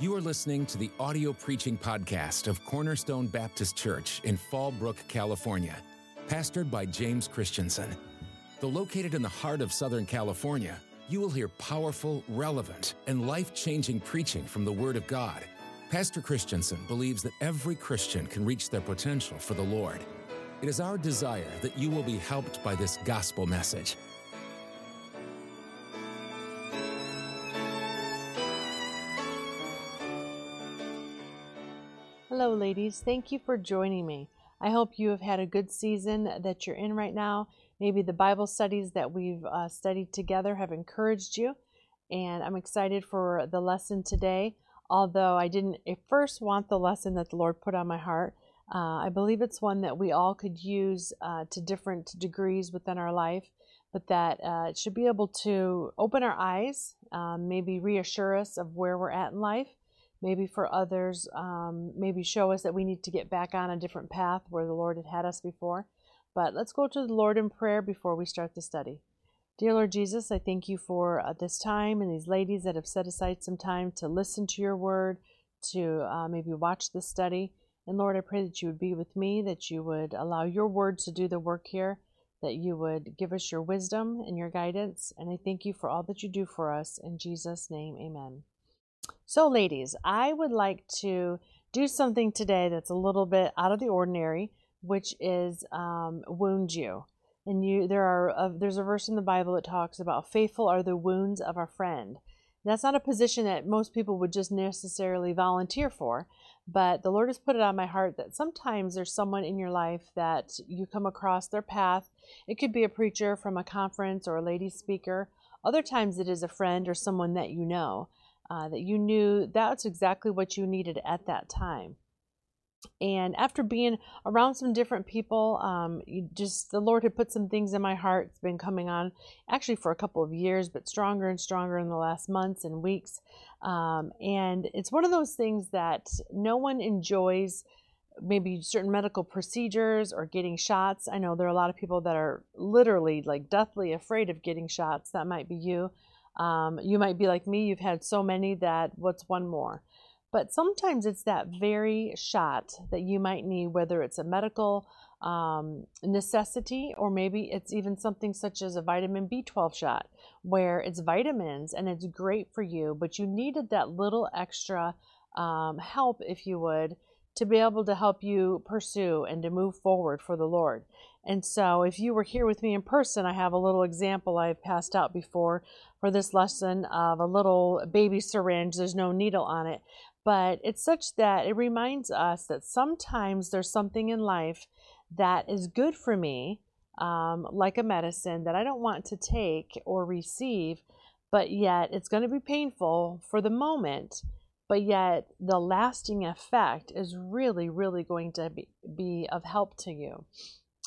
You are listening to the audio preaching podcast of Cornerstone Baptist Church in Fallbrook, California, pastored by James Christensen. Though located in the heart of Southern California, you will hear powerful, relevant, and life changing preaching from the Word of God. Pastor Christensen believes that every Christian can reach their potential for the Lord. It is our desire that you will be helped by this gospel message. Ladies. Thank you for joining me. I hope you have had a good season that you're in right now. Maybe the Bible studies that we've uh, studied together have encouraged you. And I'm excited for the lesson today. Although I didn't at first want the lesson that the Lord put on my heart, uh, I believe it's one that we all could use uh, to different degrees within our life, but that uh, it should be able to open our eyes, um, maybe reassure us of where we're at in life, maybe for others, um, maybe show us that we need to get back on a different path where the Lord had had us before. But let's go to the Lord in prayer before we start the study. Dear Lord Jesus, I thank you for uh, this time and these ladies that have set aside some time to listen to your word, to uh, maybe watch the study. And Lord, I pray that you would be with me, that you would allow your word to do the work here, that you would give us your wisdom and your guidance. And I thank you for all that you do for us. In Jesus' name, amen. So, ladies, I would like to do something today that's a little bit out of the ordinary, which is um, wound you. And you, there are uh, there's a verse in the Bible that talks about faithful are the wounds of our friend. That's not a position that most people would just necessarily volunteer for, but the Lord has put it on my heart that sometimes there's someone in your life that you come across their path. It could be a preacher from a conference or a lady speaker. Other times it is a friend or someone that you know uh, that you knew that's exactly what you needed at that time. And after being around some different people, um, just the Lord had put some things in my heart. It's been coming on actually for a couple of years, but stronger and stronger in the last months and weeks. Um, and it's one of those things that no one enjoys maybe certain medical procedures or getting shots. I know there are a lot of people that are literally like deathly afraid of getting shots. That might be you. Um, you might be like me, you've had so many that what's one more? But sometimes it's that very shot that you might need, whether it's a medical um, necessity or maybe it's even something such as a vitamin B12 shot, where it's vitamins and it's great for you, but you needed that little extra um, help, if you would, to be able to help you pursue and to move forward for the Lord. And so, if you were here with me in person, I have a little example I've passed out before for this lesson of a little baby syringe. There's no needle on it, but it's such that it reminds us that sometimes there's something in life that is good for me, um, like a medicine that I don't want to take or receive, but yet it's going to be painful for the moment, but yet the lasting effect is really, really going to be, be of help to you.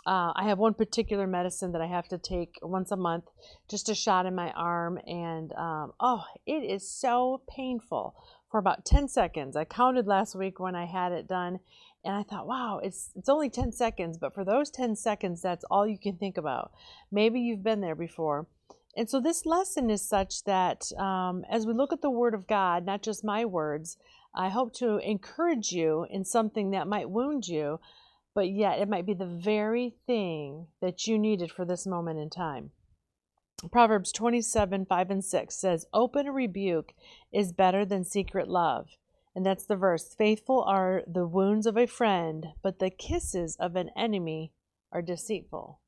Uh, I have one particular medicine that I have to take once a month, just a shot in my arm, and um, oh, it is so painful for about 10 seconds. I counted last week when I had it done, and I thought, wow, it's it's only 10 seconds, but for those 10 seconds, that's all you can think about. Maybe you've been there before. And so this lesson is such that um, as we look at the Word of God, not just my words, I hope to encourage you in something that might wound you, but yet it might be the very thing that you needed for this moment in time. Proverbs 27 5 and 6 says, Open rebuke is better than secret love. And that's the verse. Faithful are the wounds of a friend, but the kisses of an enemy are deceitful.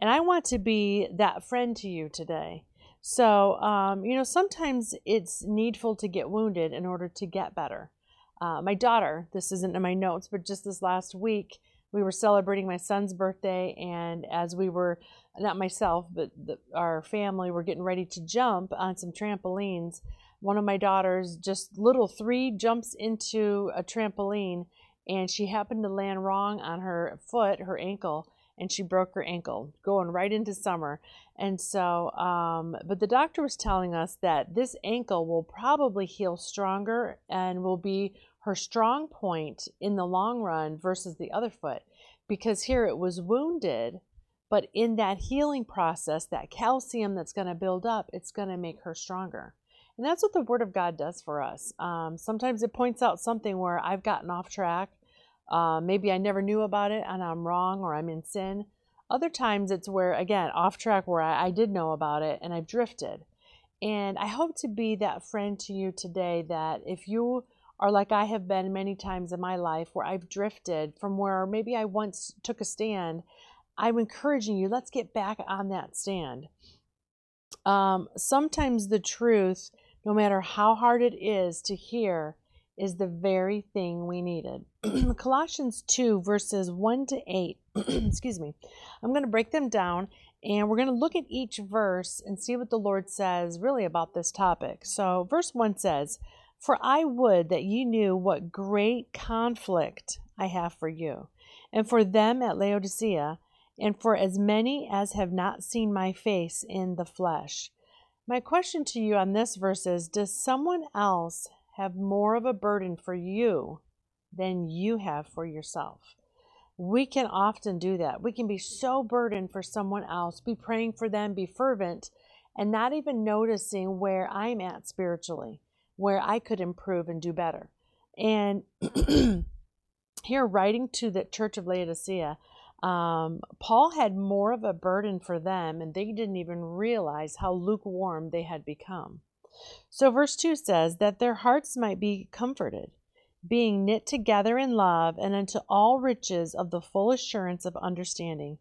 And I want to be that friend to you today. So, um, you know, sometimes it's needful to get wounded in order to get better. Uh, my daughter, this isn't in my notes, but just this last week, we were celebrating my son's birthday, and as we were, not myself, but the, our family were getting ready to jump on some trampolines, one of my daughters, just little three, jumps into a trampoline, and she happened to land wrong on her foot, her ankle, and she broke her ankle going right into summer. And so, um, but the doctor was telling us that this ankle will probably heal stronger and will be her strong point in the long run versus the other foot because here it was wounded but in that healing process that calcium that's going to build up it's going to make her stronger And that's what the Word of God does for us. Um, sometimes it points out something where I've gotten off track. Uh, maybe I never knew about it and I'm wrong or I'm in sin. Other times it's where, again, off track where I, I did know about it and I've drifted. And I hope to be that friend to you today that if you are like I have been many times in my life where I've drifted from where maybe I once took a stand, I'm encouraging you, let's get back on that stand. Um, sometimes the truth, no matter how hard it is to hear, is the very thing we needed. Colossians 2, verses 1 to 8. Excuse me. I'm going to break them down and we're going to look at each verse and see what the Lord says really about this topic. So, verse 1 says, For I would that ye knew what great conflict I have for you, and for them at Laodicea, and for as many as have not seen my face in the flesh. My question to you on this verse is Does someone else have more of a burden for you than you have for yourself? we can often do that. We can be so burdened for someone else, be praying for them, be fervent, and not even noticing where I'm at spiritually, where I could improve and do better. And here, writing to the church of Laodicea, um, Paul had more of a burden for them, and they didn't even realize how lukewarm they had become. So, verse 2 says that their hearts might be comforted being knit together in love, and unto all riches of the full assurance of understanding,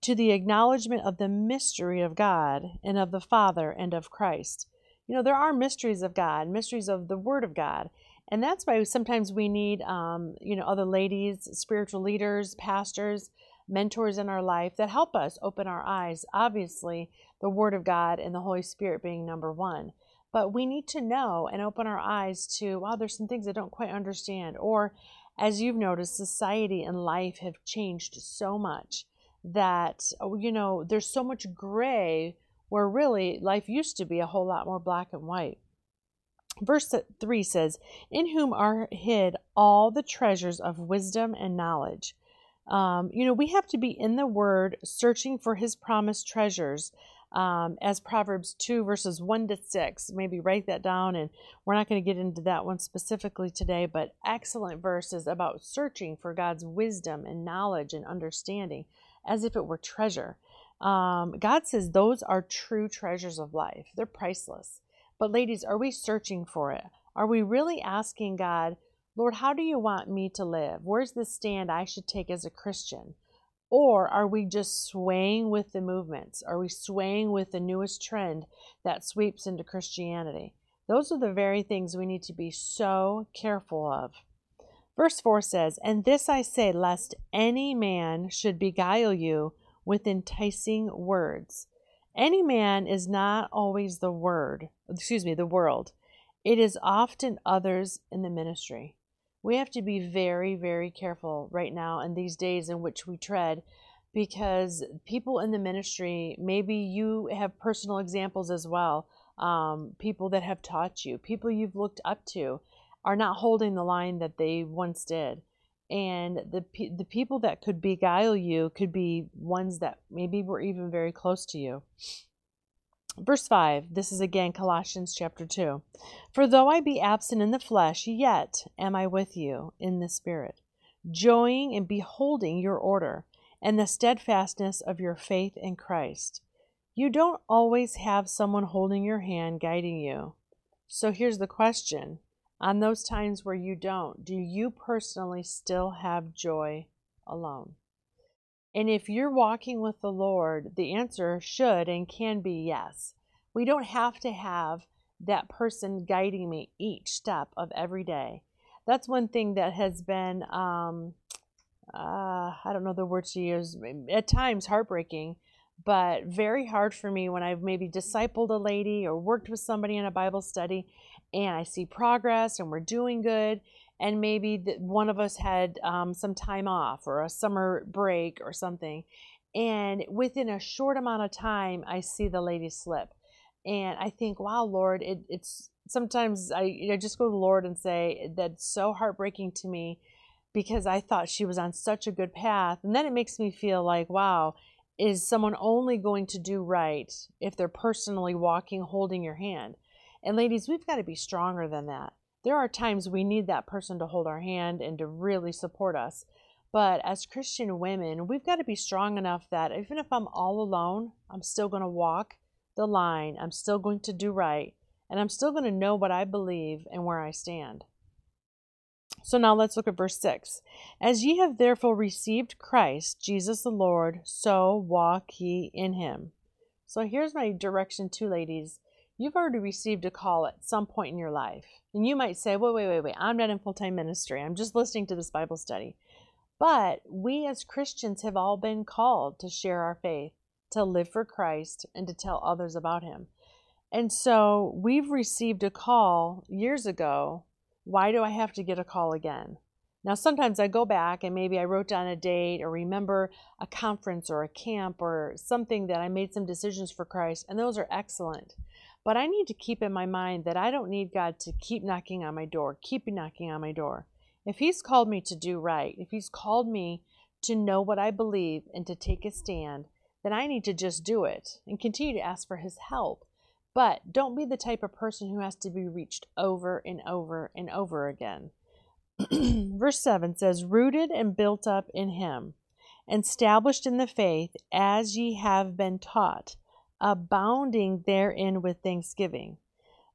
to the acknowledgement of the mystery of God, and of the Father, and of Christ. You know, there are mysteries of God, mysteries of the Word of God. And that's why sometimes we need, um, you know, other ladies, spiritual leaders, pastors, mentors in our life that help us open our eyes. Obviously, the Word of God and the Holy Spirit being number one. But we need to know and open our eyes to, wow, there's some things I don't quite understand. Or, as you've noticed, society and life have changed so much that, oh, you know, there's so much gray where really life used to be a whole lot more black and white. Verse 3 says, In whom are hid all the treasures of wisdom and knowledge. Um, you know, we have to be in the Word, searching for His promised treasures um, as Proverbs 2, verses 1 to 6. Maybe write that down, and we're not going to get into that one specifically today, but excellent verses about searching for God's wisdom and knowledge and understanding as if it were treasure. Um, God says those are true treasures of life, they're priceless. But, ladies, are we searching for it? Are we really asking God, Lord, how do you want me to live? Where's the stand I should take as a Christian? Or are we just swaying with the movements? Are we swaying with the newest trend that sweeps into Christianity? Those are the very things we need to be so careful of. Verse 4 says, And this I say, lest any man should beguile you with enticing words. Any man is not always the word, excuse me, the world. It is often others in the ministry we have to be very, very careful right now in these days in which we tread because people in the ministry, maybe you have personal examples as well, um, people that have taught you, people you've looked up to, are not holding the line that they once did. And the, the people that could beguile you could be ones that maybe were even very close to you. Verse 5, this is again Colossians chapter 2. For though I be absent in the flesh, yet am I with you in the Spirit, joying and beholding your order and the steadfastness of your faith in Christ. You don't always have someone holding your hand, guiding you. So here's the question On those times where you don't, do you personally still have joy alone? And if you're walking with the Lord, the answer should and can be yes. We don't have to have that person guiding me each step of every day. That's one thing that has been, um, uh, I don't know the word to use, at times heartbreaking, but very hard for me when I've maybe discipled a lady or worked with somebody in a Bible study and I see progress and we're doing good and maybe the, one of us had um, some time off or a summer break or something. And within a short amount of time, I see the lady slip. And I think, wow, Lord, it, it's sometimes I, I just go to the Lord and say, that's so heartbreaking to me because I thought she was on such a good path. And then it makes me feel like, wow, is someone only going to do right if they're personally walking, holding your hand? And ladies, we've got to be stronger than that. There are times we need that person to hold our hand and to really support us. But as Christian women, we've got to be strong enough that even if I'm all alone, I'm still going to walk the line. I'm still going to do right. And I'm still going to know what I believe and where I stand. So now let's look at verse 6. As ye have therefore received Christ, Jesus the Lord, so walk ye in him. So here's my direction to ladies. You've already received a call at some point in your life. And you might say, wait, wait, wait, wait, I'm not in full time ministry. I'm just listening to this Bible study. But we as Christians have all been called to share our faith, to live for Christ, and to tell others about him. And so we've received a call years ago why do I have to get a call again? Now, sometimes I go back and maybe I wrote down a date or remember a conference or a camp or something that I made some decisions for Christ, and those are excellent. But I need to keep in my mind that I don't need God to keep knocking on my door, keep knocking on my door. If He's called me to do right, if He's called me to know what I believe and to take a stand, then I need to just do it and continue to ask for His help. But don't be the type of person who has to be reached over and over and over again. Verse 7 says, Rooted and built up in him, established in the faith as ye have been taught, abounding therein with thanksgiving.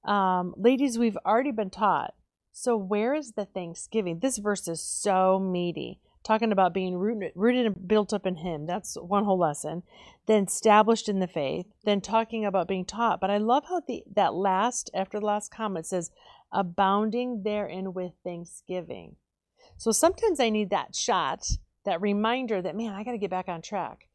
Um, ladies, we've already been taught. So, where is the thanksgiving? This verse is so meaty talking about being rooted, rooted and built up in Him. That's one whole lesson. Then established in the faith. Then talking about being taught. But I love how the that last after the last comment says, abounding therein with thanksgiving. So sometimes I need that shot, that reminder that man, I got to get back on track.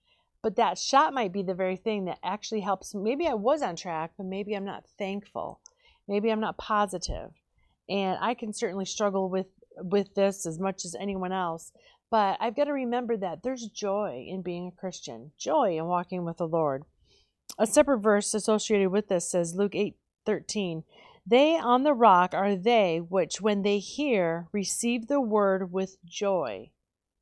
But that shot might be the very thing that actually helps. Maybe I was on track, but maybe I'm not thankful. Maybe I'm not positive. And I can certainly struggle with with this as much as anyone else. But I've got to remember that there's joy in being a Christian, joy in walking with the Lord. A separate verse associated with this says Luke 8 13. They on the rock are they which, when they hear, receive the word with joy.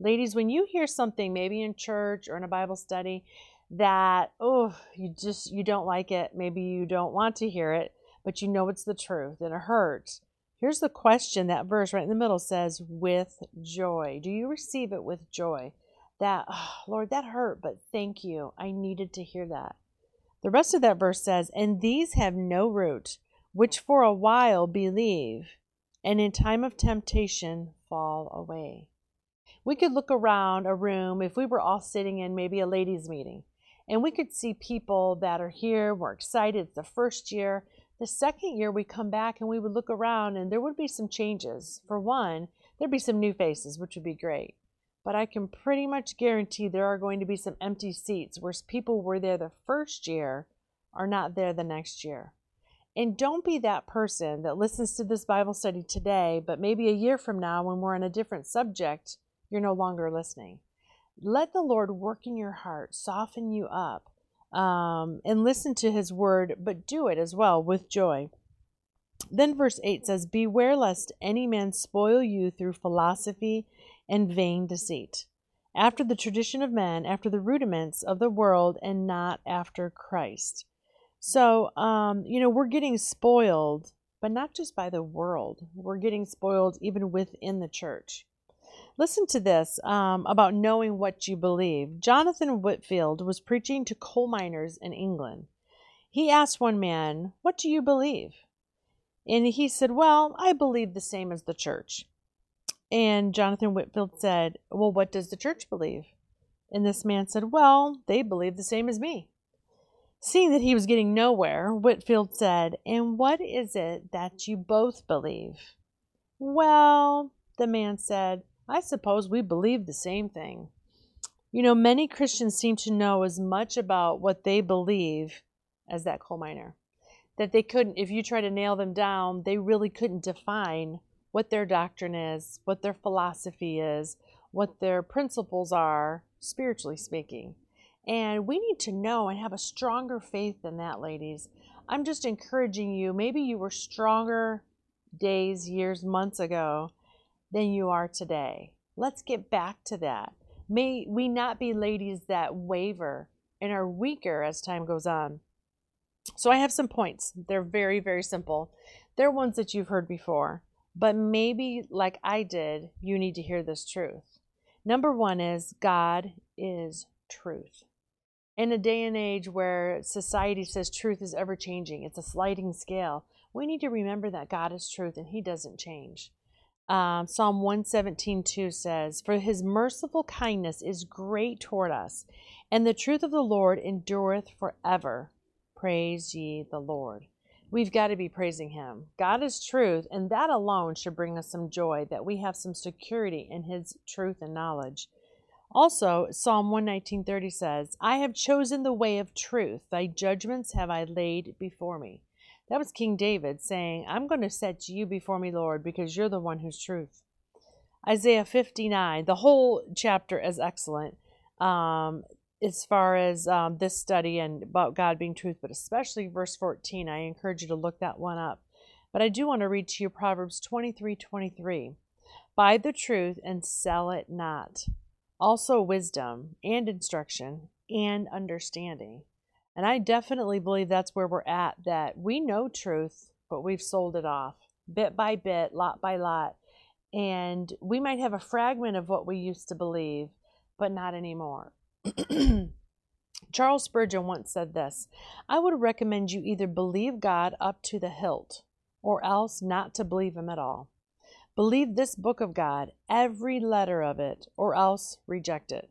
Ladies, when you hear something, maybe in church or in a Bible study, that, oh, you just, you don't like it, maybe you don't want to hear it, but you know it's the truth and it hurts. Here's the question that verse right in the middle says, with joy. Do you receive it with joy? That, oh, Lord, that hurt, but thank you. I needed to hear that. The rest of that verse says, And these have no root, which for a while believe, and in time of temptation fall away. We could look around a room if we were all sitting in maybe a ladies' meeting, and we could see people that are here, we're excited, it's the first year, the second year, we come back and we would look around and there would be some changes. For one, there'd be some new faces, which would be great. But I can pretty much guarantee there are going to be some empty seats where people were there the first year are not there the next year. And don't be that person that listens to this Bible study today, but maybe a year from now, when we're on a different subject, you're no longer listening. Let the Lord work in your heart, soften you up, um, and listen to his word, but do it as well with joy. Then verse 8 says, Beware lest any man spoil you through philosophy and vain deceit, after the tradition of men, after the rudiments of the world, and not after Christ. So, um, you know, we're getting spoiled, but not just by the world. We're getting spoiled even within the church. Listen to this um, about knowing what you believe. Jonathan Whitfield was preaching to coal miners in England. He asked one man, What do you believe? And he said, Well, I believe the same as the church. And Jonathan Whitfield said, Well, what does the church believe? And this man said, Well, they believe the same as me. Seeing that he was getting nowhere, Whitfield said, And what is it that you both believe? Well, the man said, I suppose we believe the same thing. You know, many Christians seem to know as much about what they believe as that coal miner. That they couldn't, if you try to nail them down, they really couldn't define what their doctrine is, what their philosophy is, what their principles are, spiritually speaking. And we need to know and have a stronger faith than that, ladies. I'm just encouraging you. Maybe you were stronger days, years, months ago than you are today. Let's get back to that. May we not be ladies that waver and are weaker as time goes on. So I have some points. They're very, very simple. They're ones that you've heard before, but maybe like I did, you need to hear this truth. Number one is God is truth. In a day and age where society says truth is ever changing, it's a sliding scale, we need to remember that God is truth and He doesn't change. Um, Psalm 117 2 says, For His merciful kindness is great toward us, and the truth of the Lord endureth forever. Praise ye the Lord. We've got to be praising Him. God is truth, and that alone should bring us some joy that we have some security in His truth and knowledge. Also, Psalm 119:30 says, "I have chosen the way of truth; thy judgments have I laid before me." That was King David saying, "I'm going to set you before me, Lord, because you're the one who's truth." Isaiah 59, the whole chapter is excellent. Um, as far as um, this study and about God being truth, but especially verse 14. I encourage you to look that one up. But I do want to read to you Proverbs 23 23. Buy the truth and sell it not. Also, wisdom and instruction and understanding. And I definitely believe that's where we're at, that we know truth, but we've sold it off bit by bit, lot by lot. And we might have a fragment of what we used to believe, but not anymore. Charles Spurgeon once said this I would recommend you either believe God up to the hilt or else not to believe Him at all. Believe this book of God, every letter of it, or else reject it.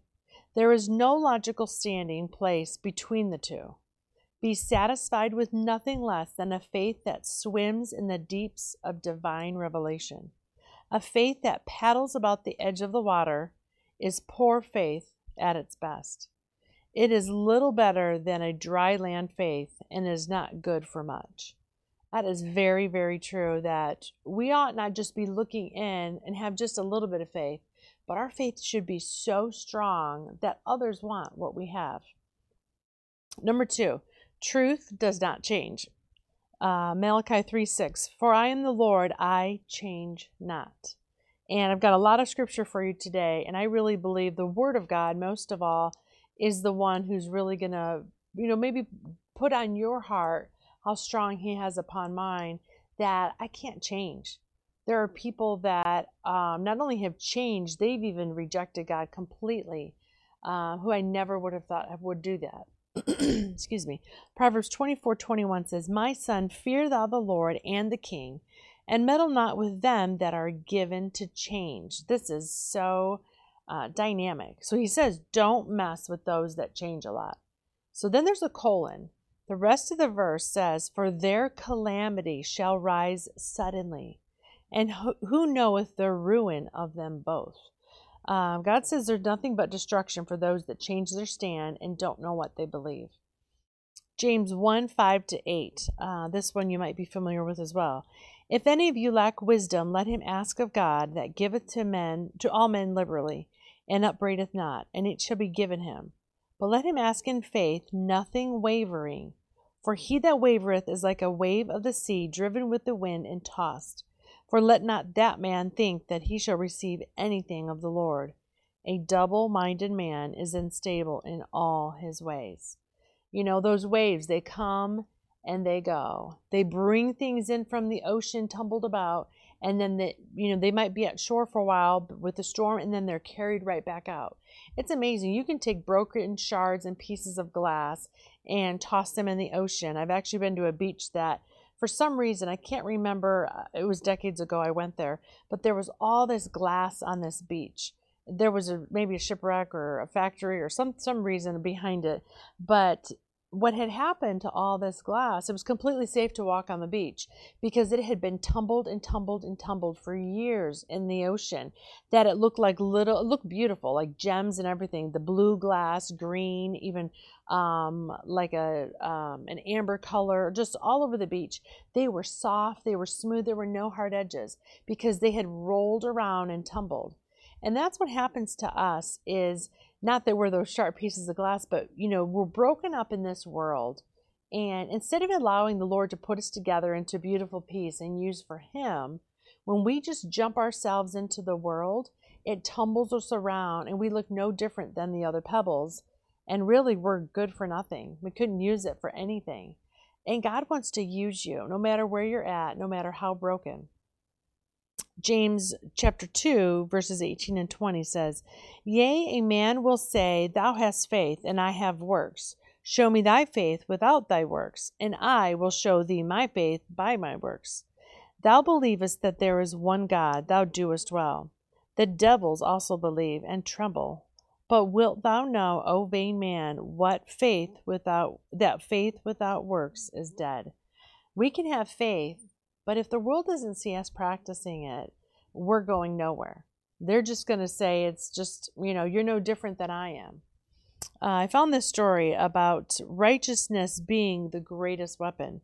There is no logical standing place between the two. Be satisfied with nothing less than a faith that swims in the deeps of divine revelation. A faith that paddles about the edge of the water is poor faith at its best. It is little better than a dry land faith and is not good for much. That is very, very true that we ought not just be looking in and have just a little bit of faith, but our faith should be so strong that others want what we have. Number two, truth does not change. Uh, Malachi 3 6, For I am the Lord, I change not. And I've got a lot of scripture for you today. And I really believe the Word of God, most of all, is the one who's really going to, you know, maybe put on your heart how strong He has upon mine that I can't change. There are people that um, not only have changed, they've even rejected God completely, uh, who I never would have thought would do that. Excuse me. Proverbs 24 21 says, My son, fear thou the Lord and the king and meddle not with them that are given to change. This is so uh, dynamic. So he says, don't mess with those that change a lot. So then there's a colon. The rest of the verse says, For their calamity shall rise suddenly, and who knoweth the ruin of them both? Um, God says there's nothing but destruction for those that change their stand and don't know what they believe. James 1 5 to 8. Uh, this one you might be familiar with as well. If any of you lack wisdom, let him ask of God that giveth to men to all men liberally, and upbraideth not, and it shall be given him. But let him ask in faith, nothing wavering. For he that wavereth is like a wave of the sea, driven with the wind and tossed. For let not that man think that he shall receive anything of the Lord. A double minded man is unstable in all his ways. You know, those waves, they come and they go. They bring things in from the ocean tumbled about, and then the, you know they might be at shore for a while with the storm, and then they're carried right back out. It's amazing. You can take broken shards and pieces of glass and toss them in the ocean. I've actually been to a beach that for some reason i can't remember uh, it was decades ago i went there but there was all this glass on this beach. There was a maybe a shipwreck or a factory or some some reason behind it but what had happened to all this glass, it was completely safe to walk on the beach because it had been tumbled and tumbled and tumbled for years in the ocean. That it looked like little, it looked beautiful, like gems and everything. The blue glass, green, even um, like a um, an amber color, just all over the beach. They were soft, they were smooth, there were no hard edges because they had rolled around and tumbled. And that's what happens to us is not that we're those sharp pieces of glass, but you know, we're broken up in this world. And instead of allowing the Lord to put us together into beautiful peace and use for Him, when we just jump ourselves into the world, it tumbles us around and we look no different than the other pebbles. And really, we're good for nothing. We couldn't use it for anything. And God wants to use you no matter where you're at, no matter how broken. James chapter 2, verses 18 and 20 says, Yea, a man will say, Thou hast faith, and I have works. Show me thy faith without thy works, and I will show thee my faith by my works. Thou believest that there is one God, thou doest well. The devils also believe and tremble. But wilt thou know, O vain man, what faith without that faith without works is dead? We can have faith, but if the world doesn't see us practicing it, we're going nowhere. They're just going to say it's just, you know, you're no different than I am. Uh, I found this story about righteousness being the greatest weapon.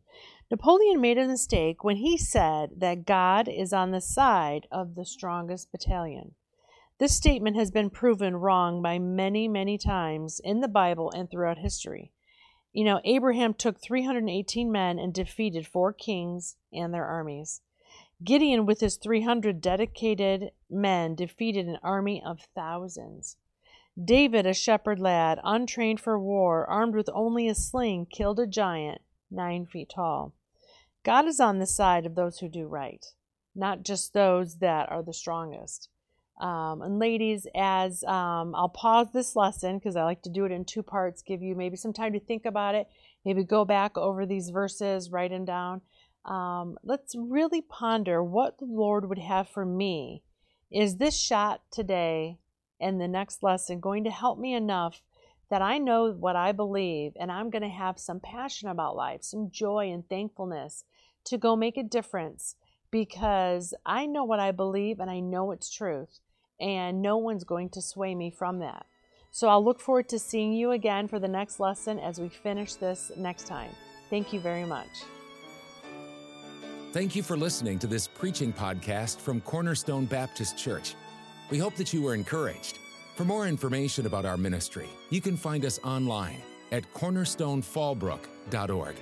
Napoleon made a mistake when he said that God is on the side of the strongest battalion. This statement has been proven wrong by many, many times in the Bible and throughout history. You know, Abraham took 318 men and defeated four kings and their armies. Gideon, with his 300 dedicated men, defeated an army of thousands. David, a shepherd lad, untrained for war, armed with only a sling, killed a giant nine feet tall. God is on the side of those who do right, not just those that are the strongest. Um, and ladies, as um, I'll pause this lesson because I like to do it in two parts, give you maybe some time to think about it, maybe go back over these verses, write them down. Um, let's really ponder what the Lord would have for me. Is this shot today and the next lesson going to help me enough that I know what I believe and I'm going to have some passion about life, some joy and thankfulness to go make a difference because I know what I believe and I know it's truth and no one's going to sway me from that. So I'll look forward to seeing you again for the next lesson as we finish this next time. Thank you very much. Thank you for listening to this preaching podcast from Cornerstone Baptist Church. We hope that you were encouraged. For more information about our ministry, you can find us online at cornerstonefallbrook.org.